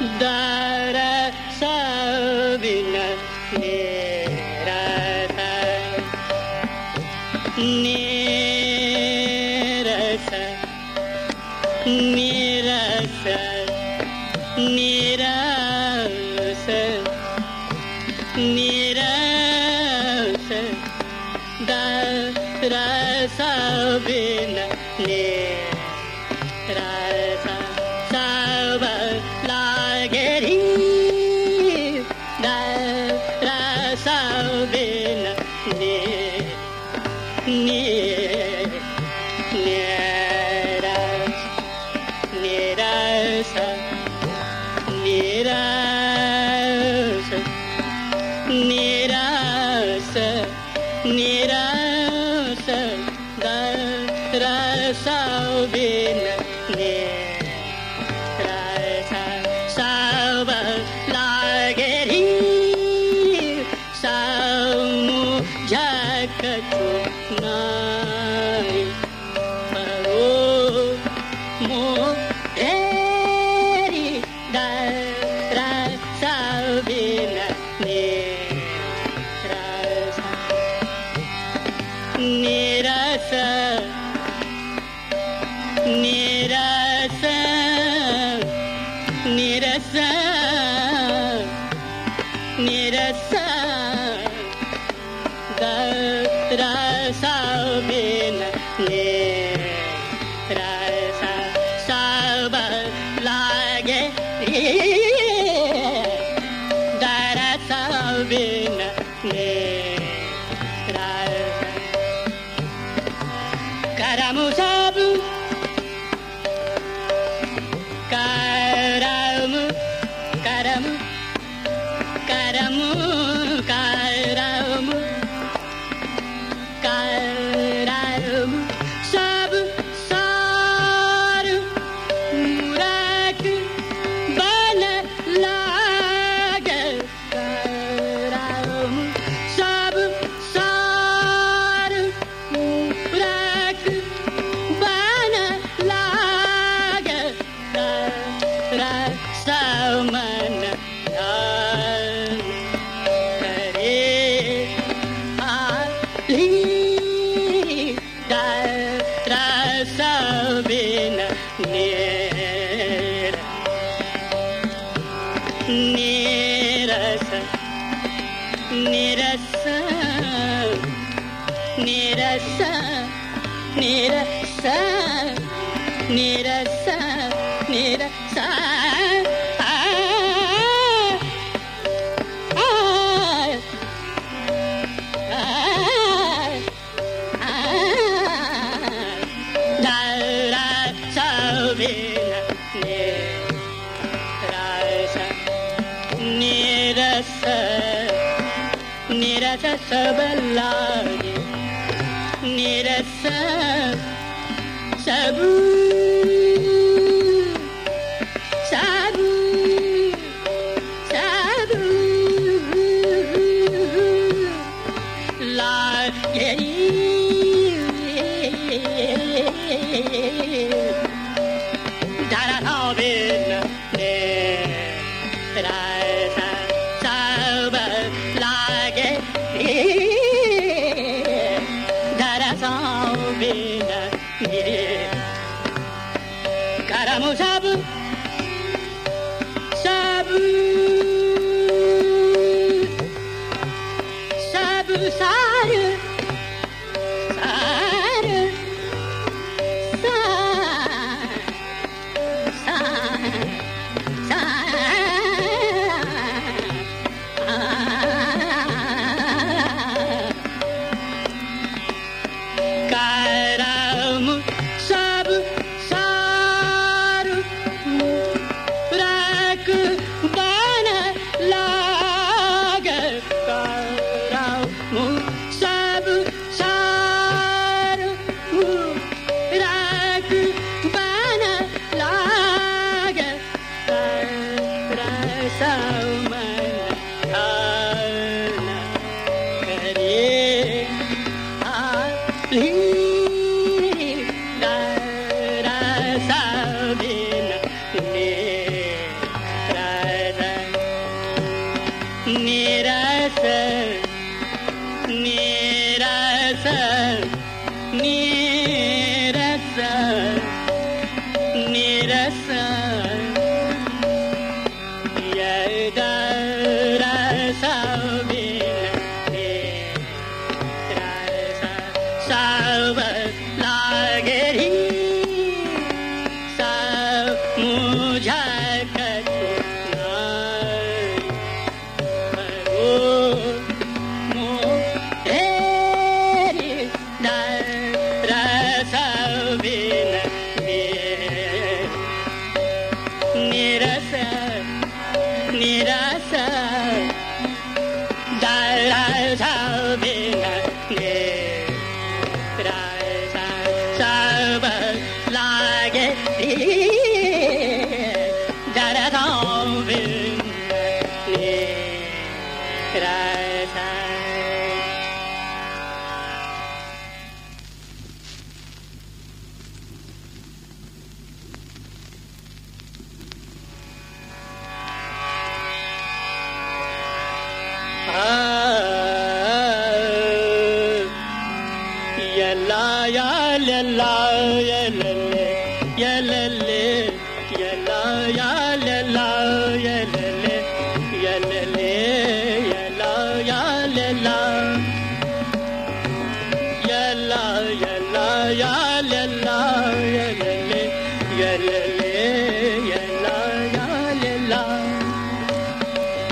die.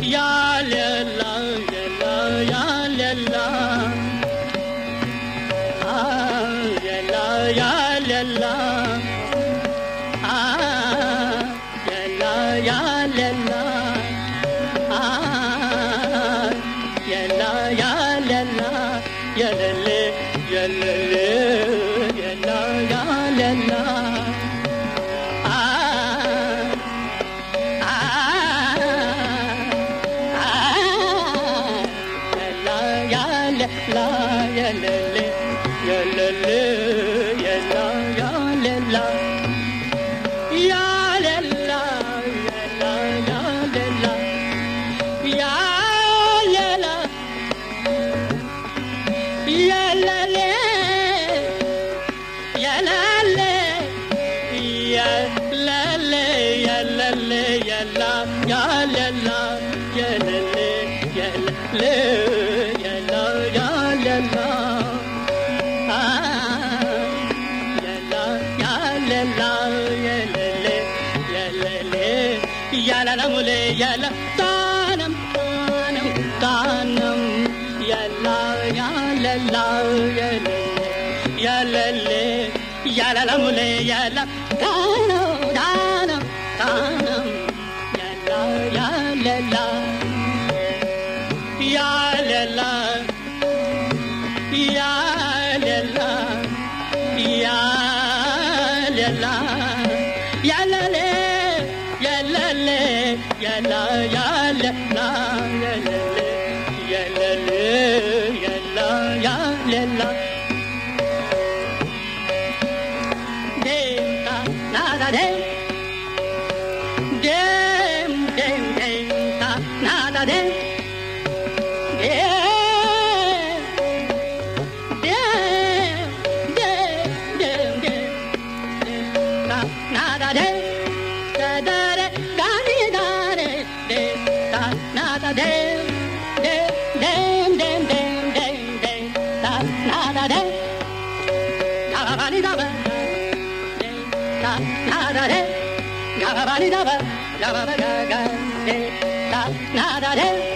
yeah na da re, ga ba ba ni da ba, ga ba ba ga ga, da na da re.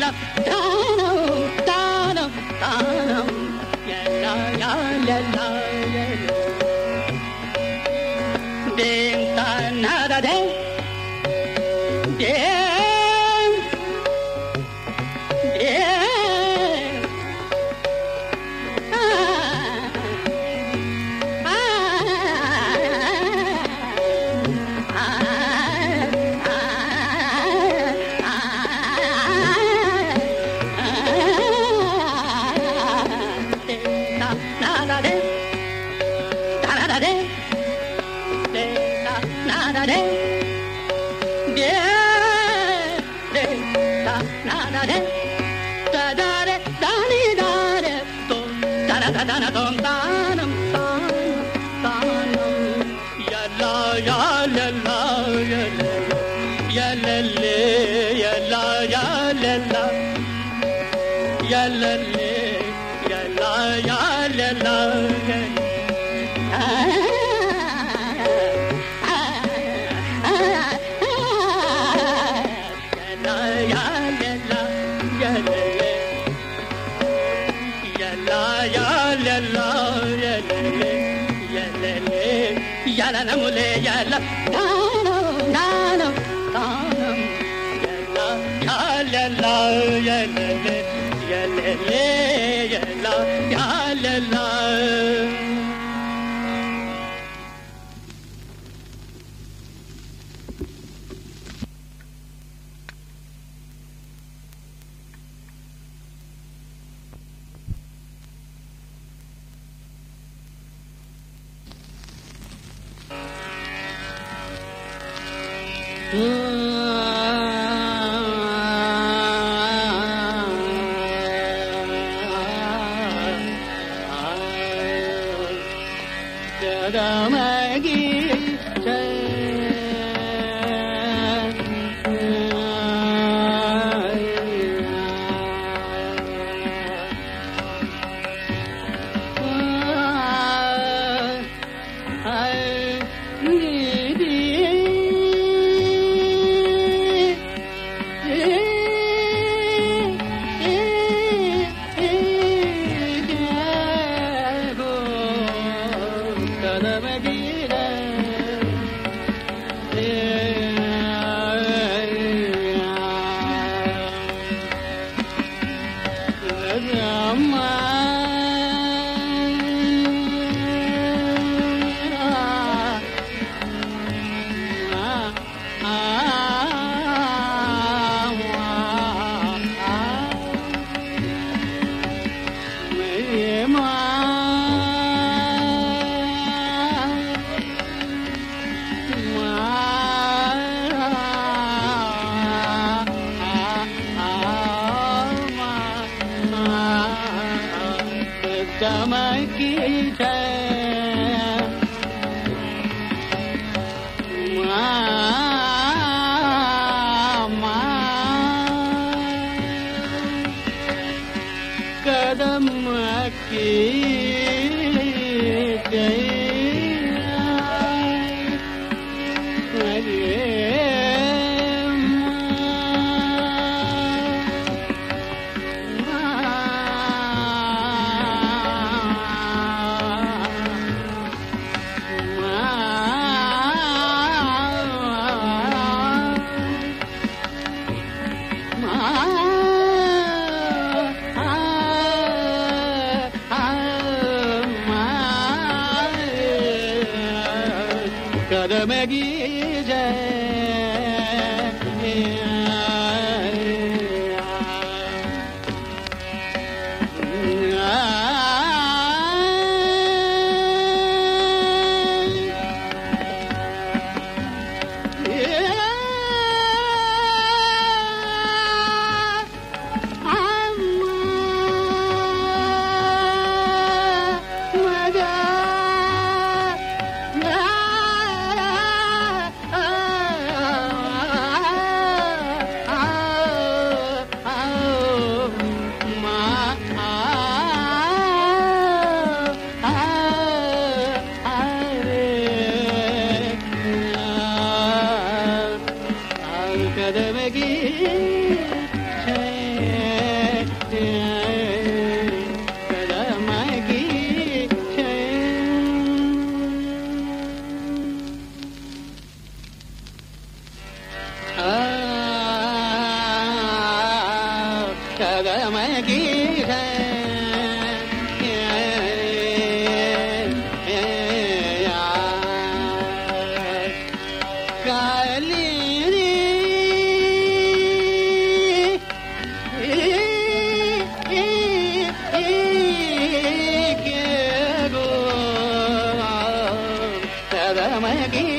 la tanam tanam tanam ya la ya la la ya la ding ta na da ding gel yala gel चमकी जय ಸದಮಗೆ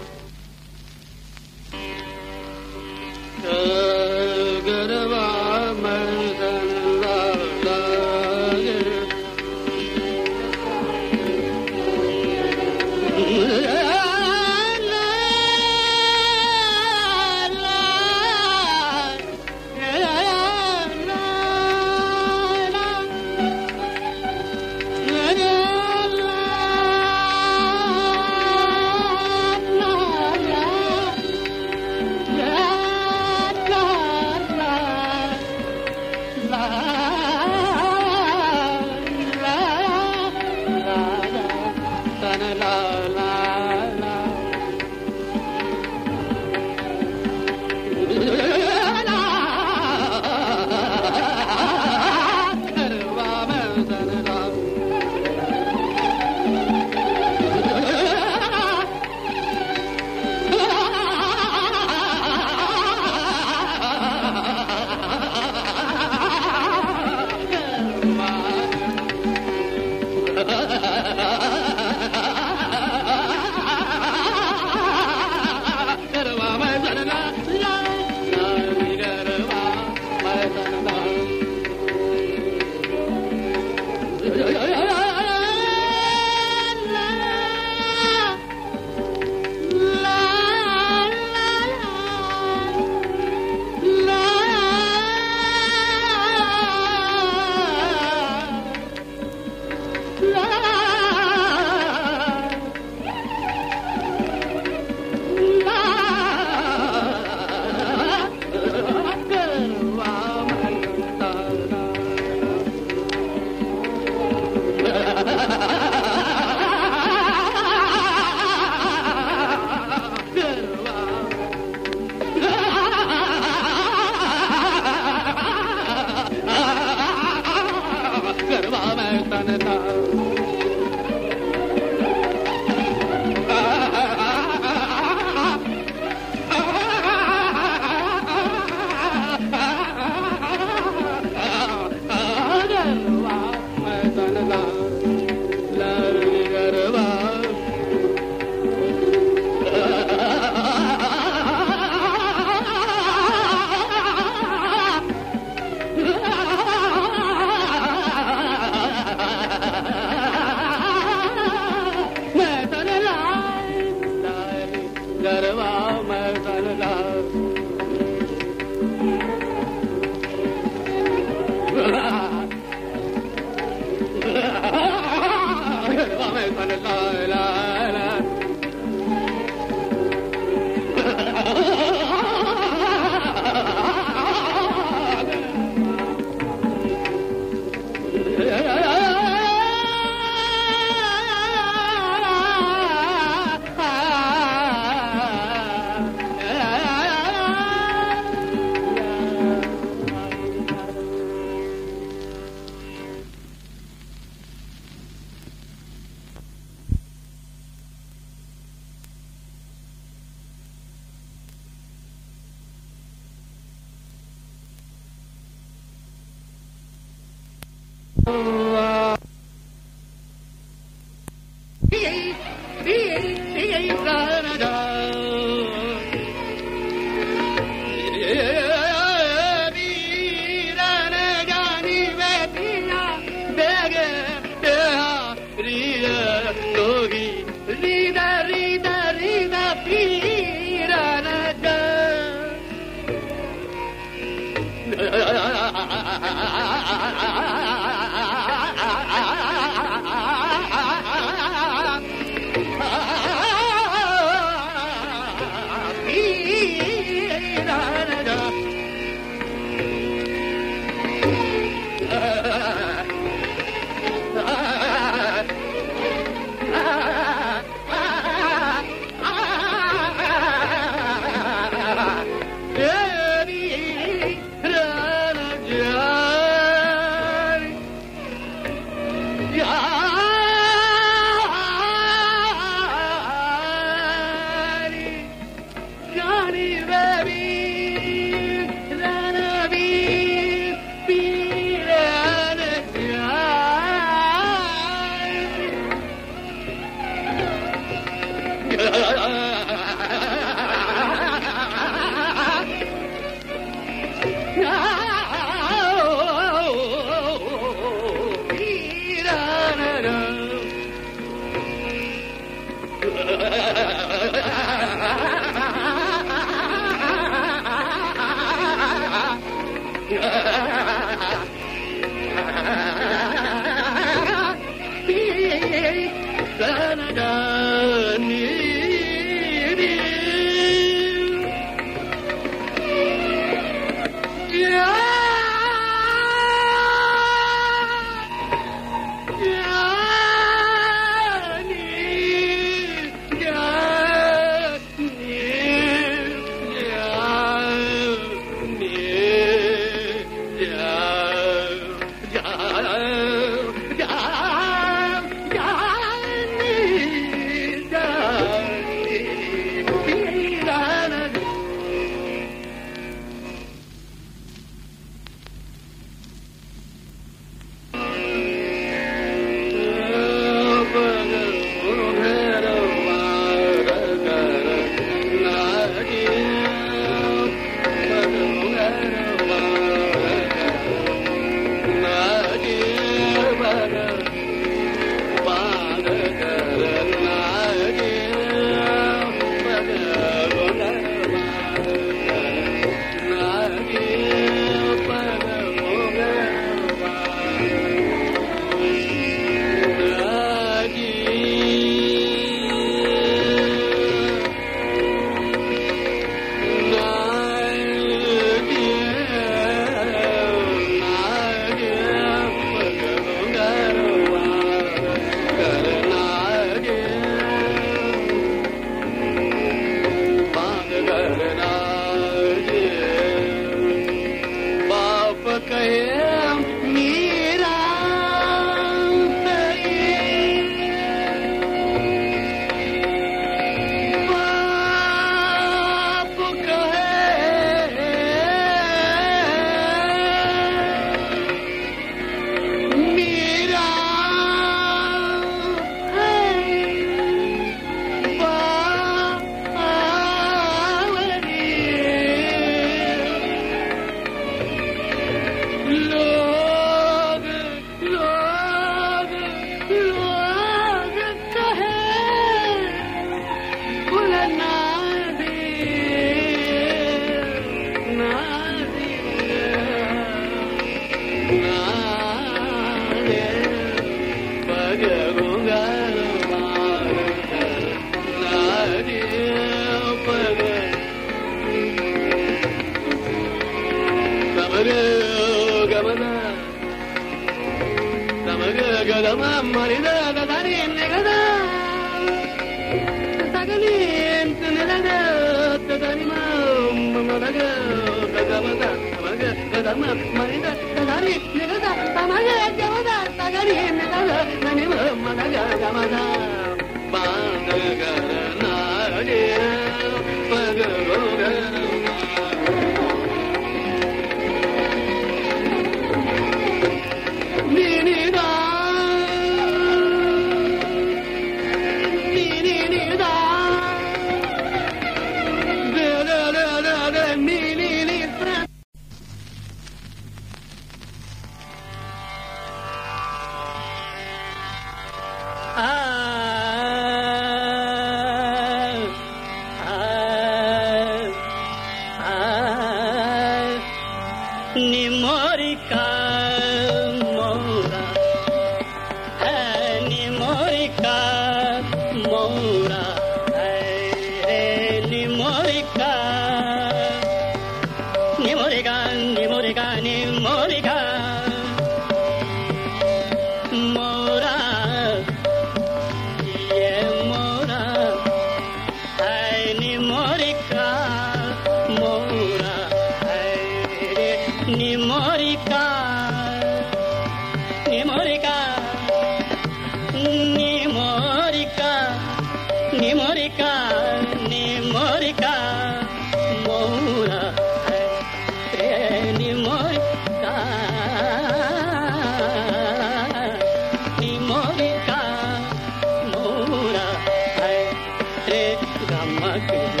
Hare Rama Hare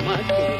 रे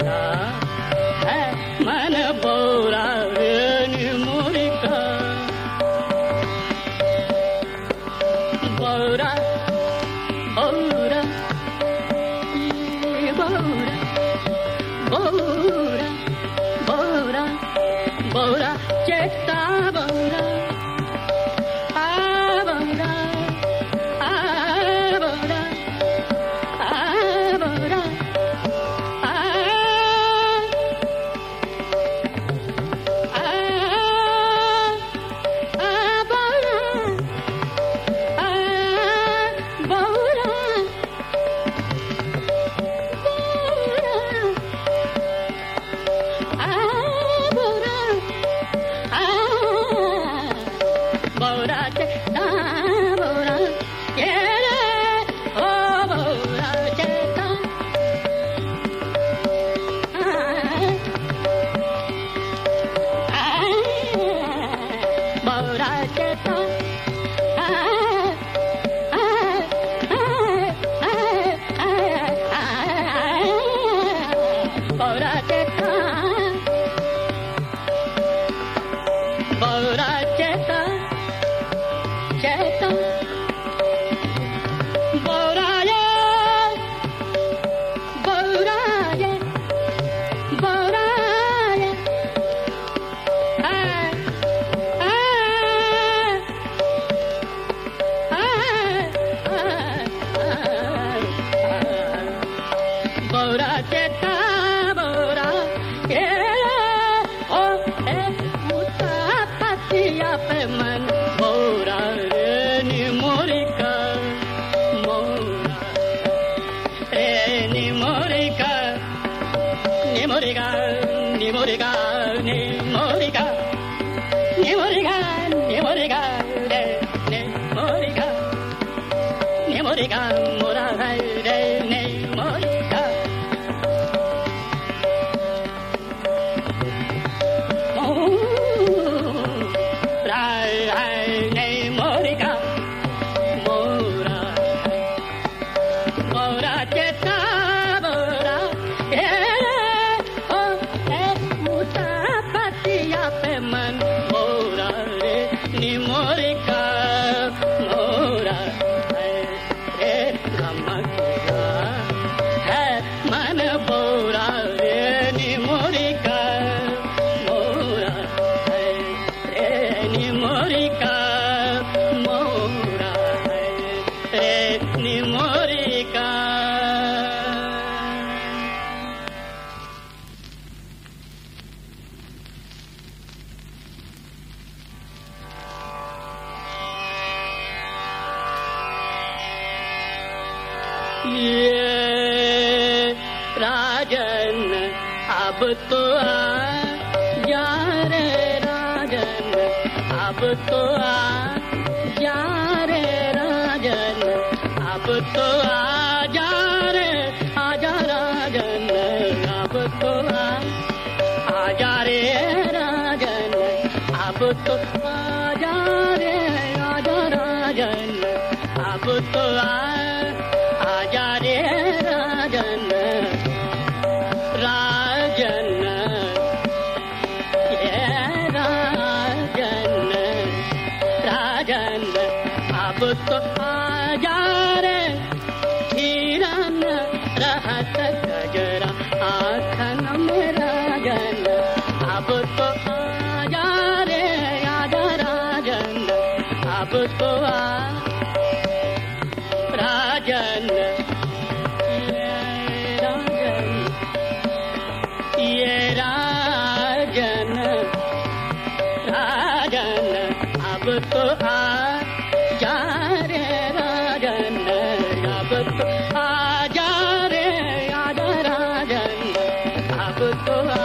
तो आ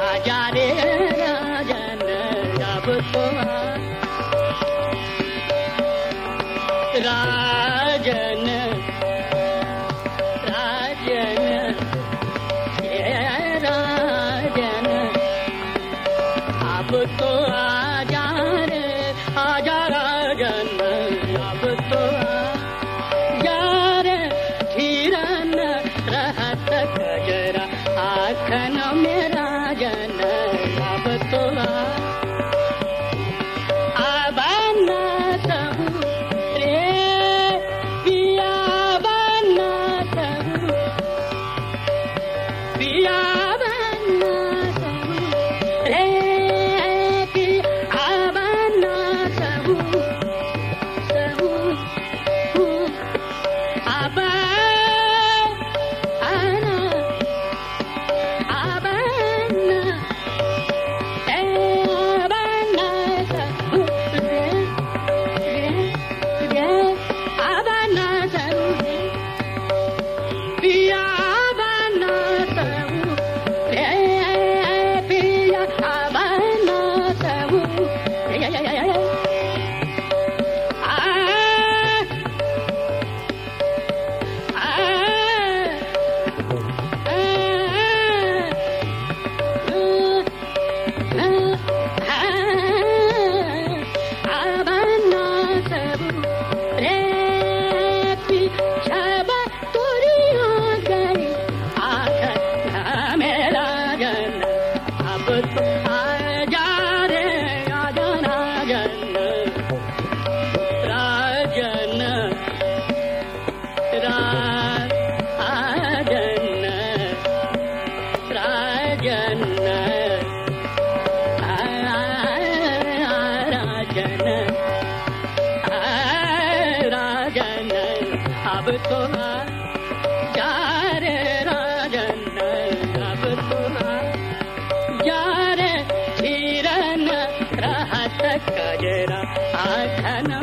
आ जा रे ಕಜನ ಆಸನ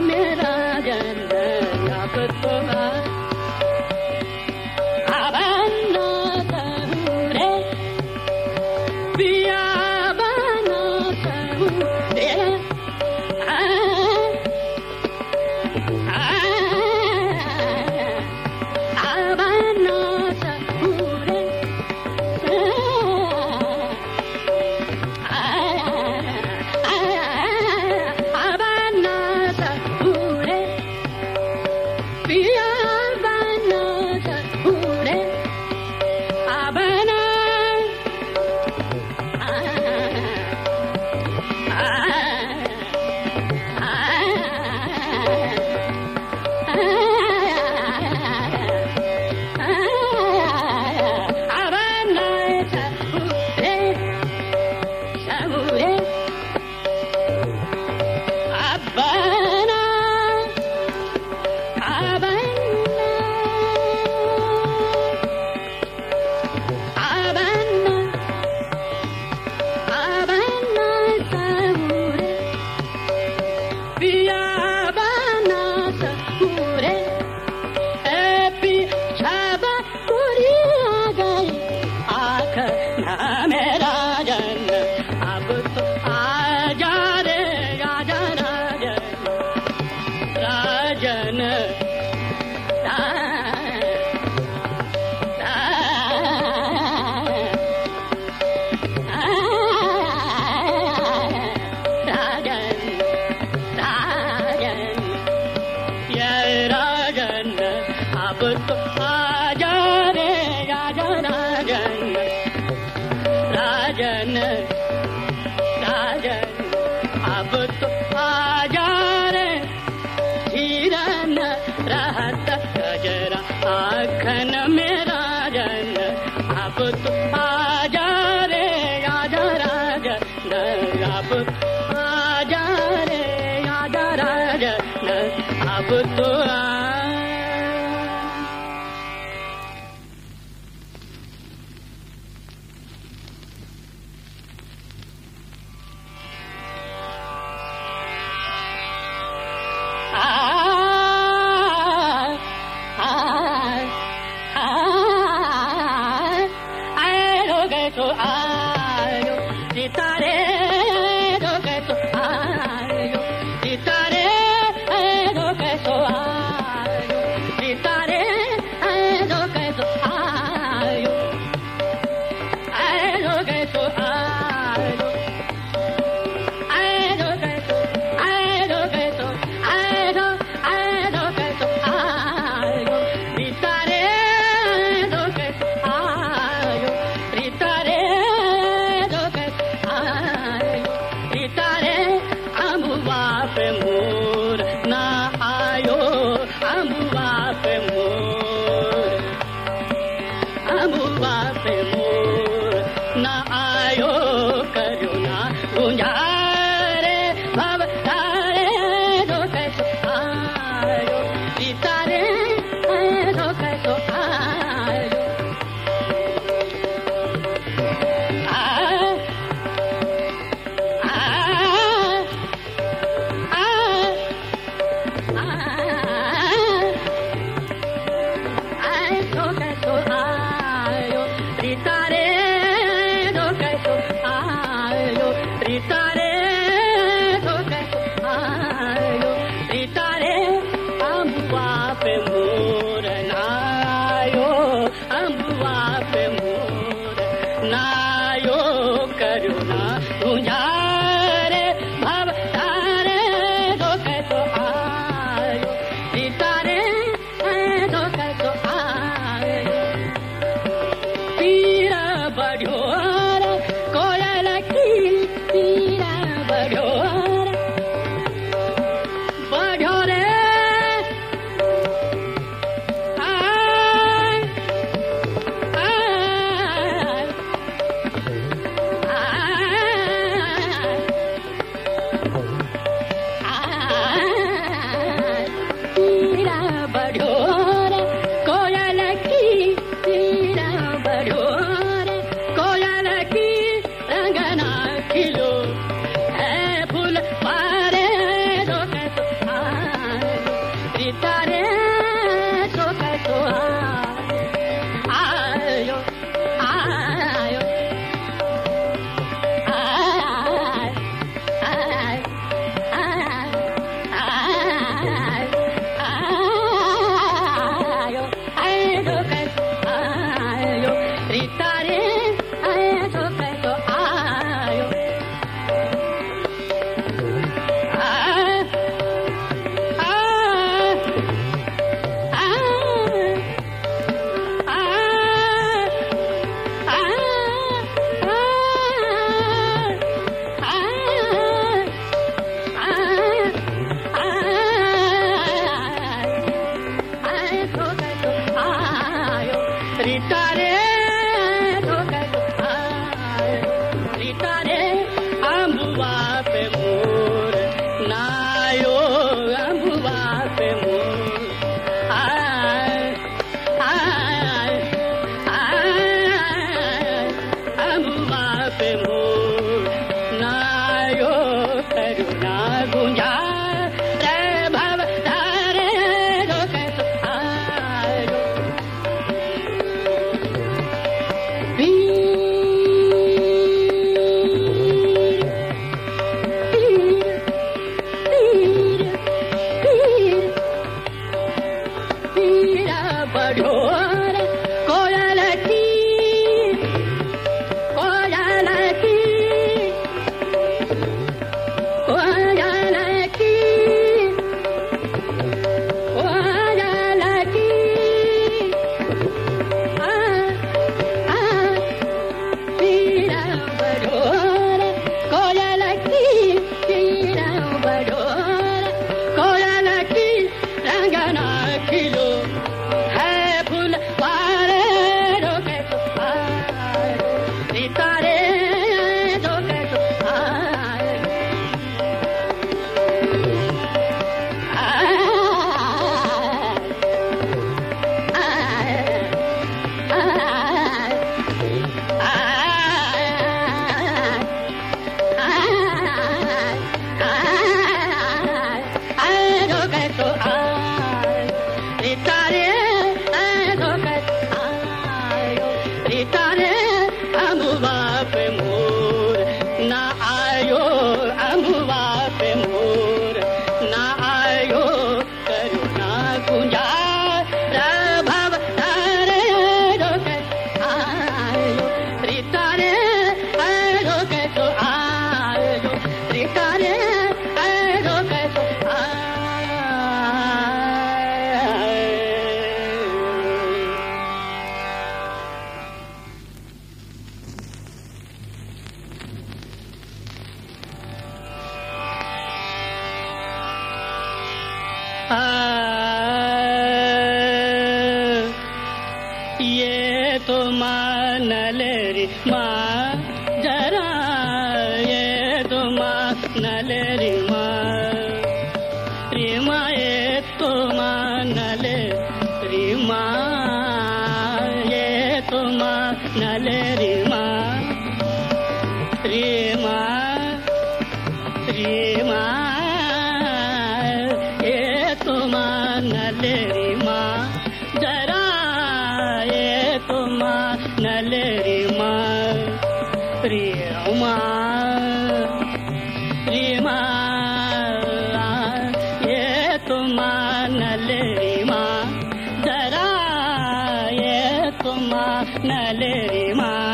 माँ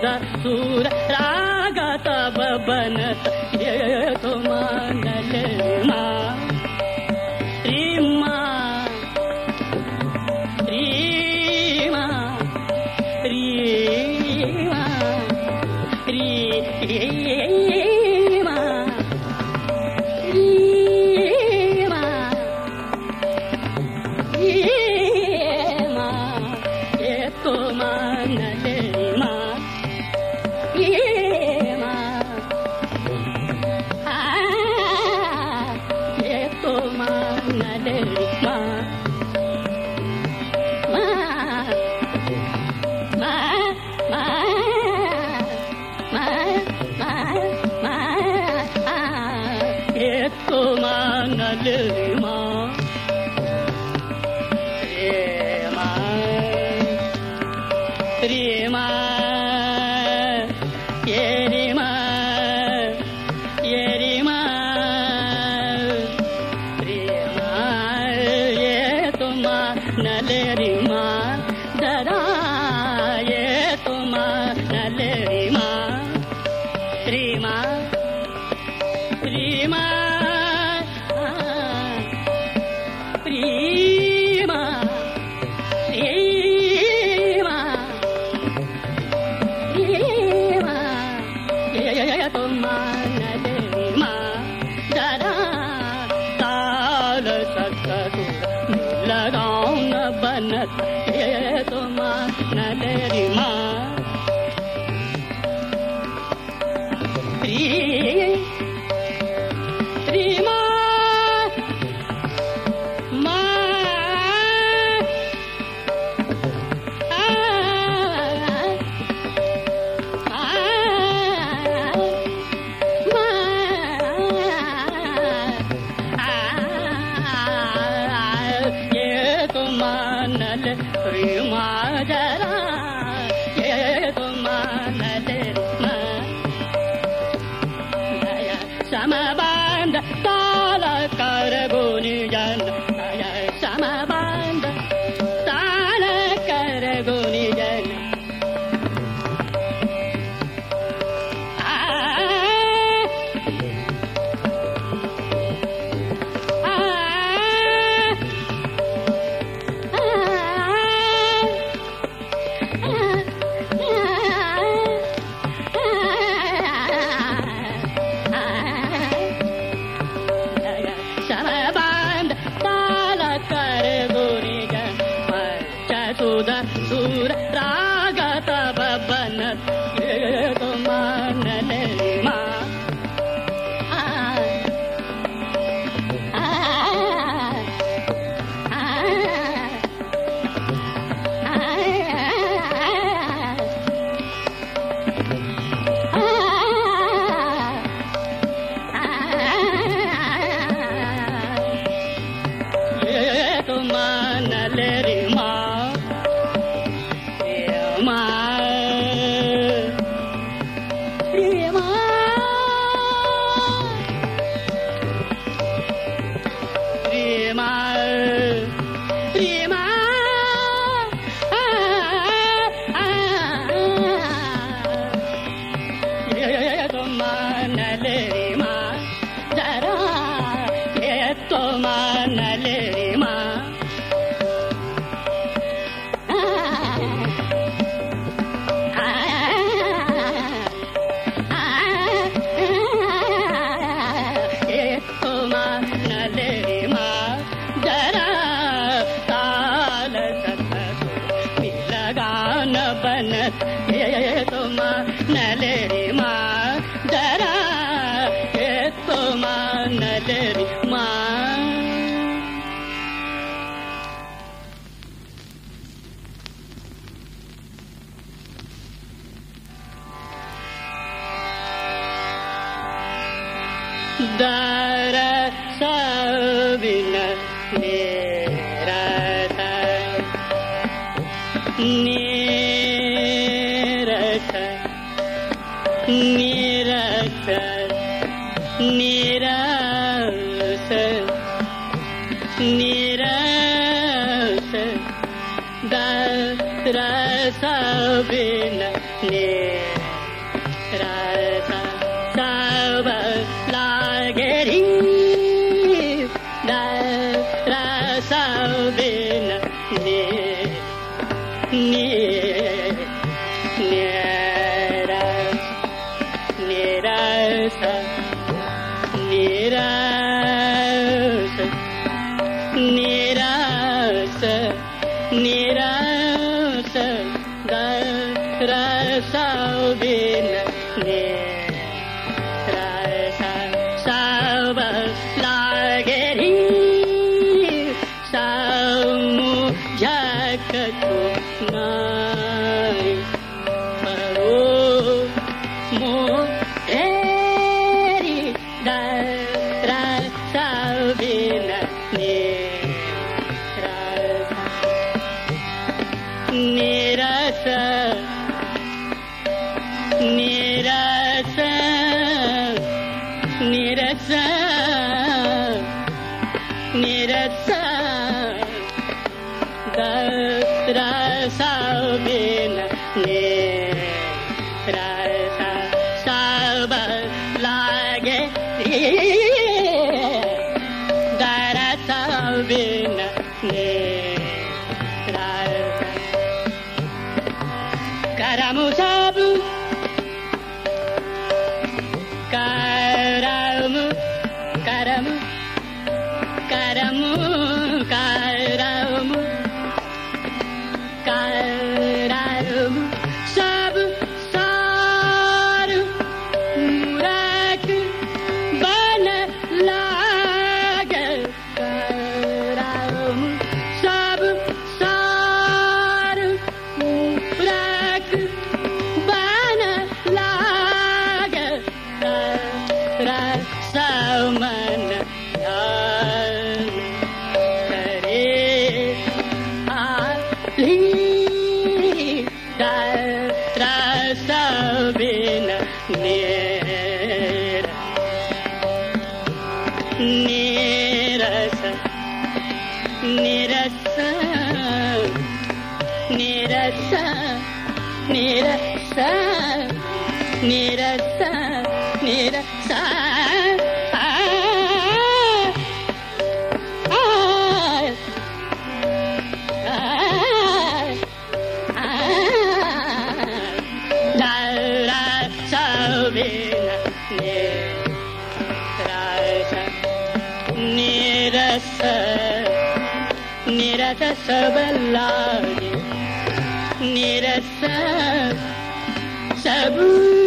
that manale re ma Krishna. सबू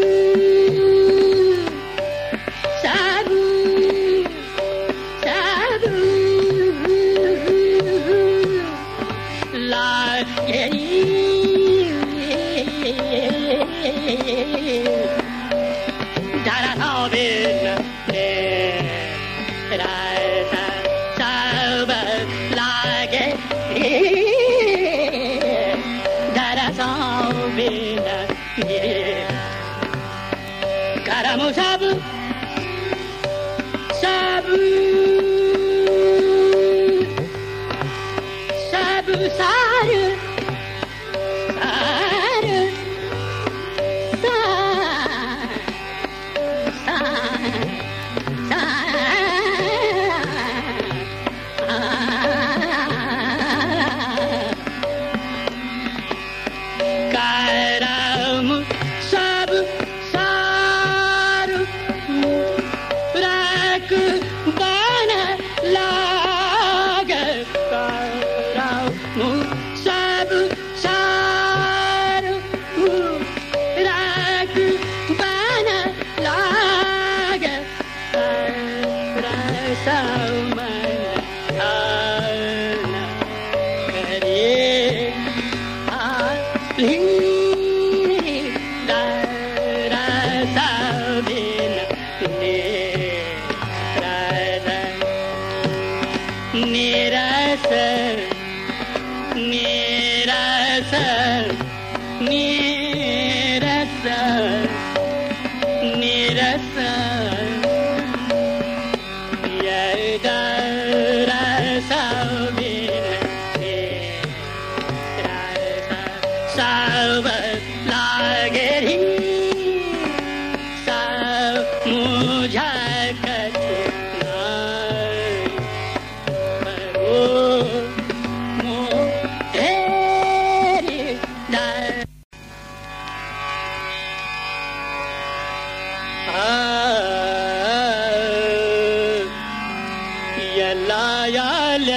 लायाल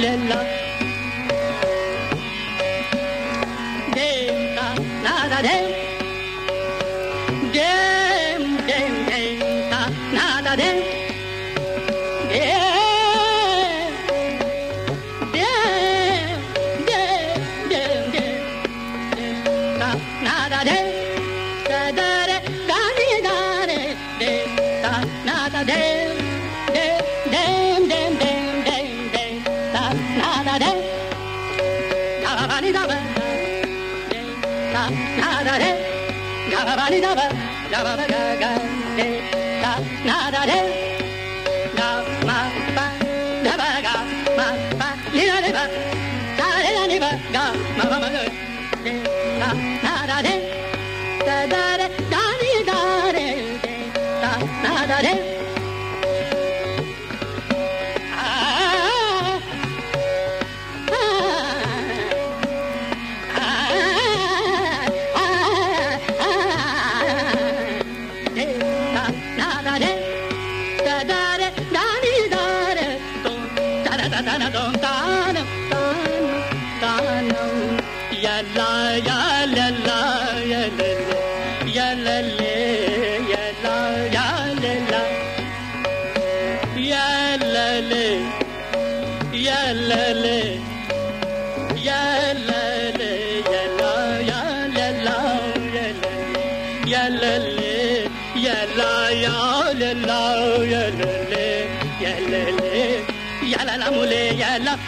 la la. Da ba ba la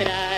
रा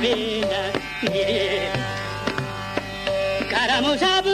वीण गिरे करम सब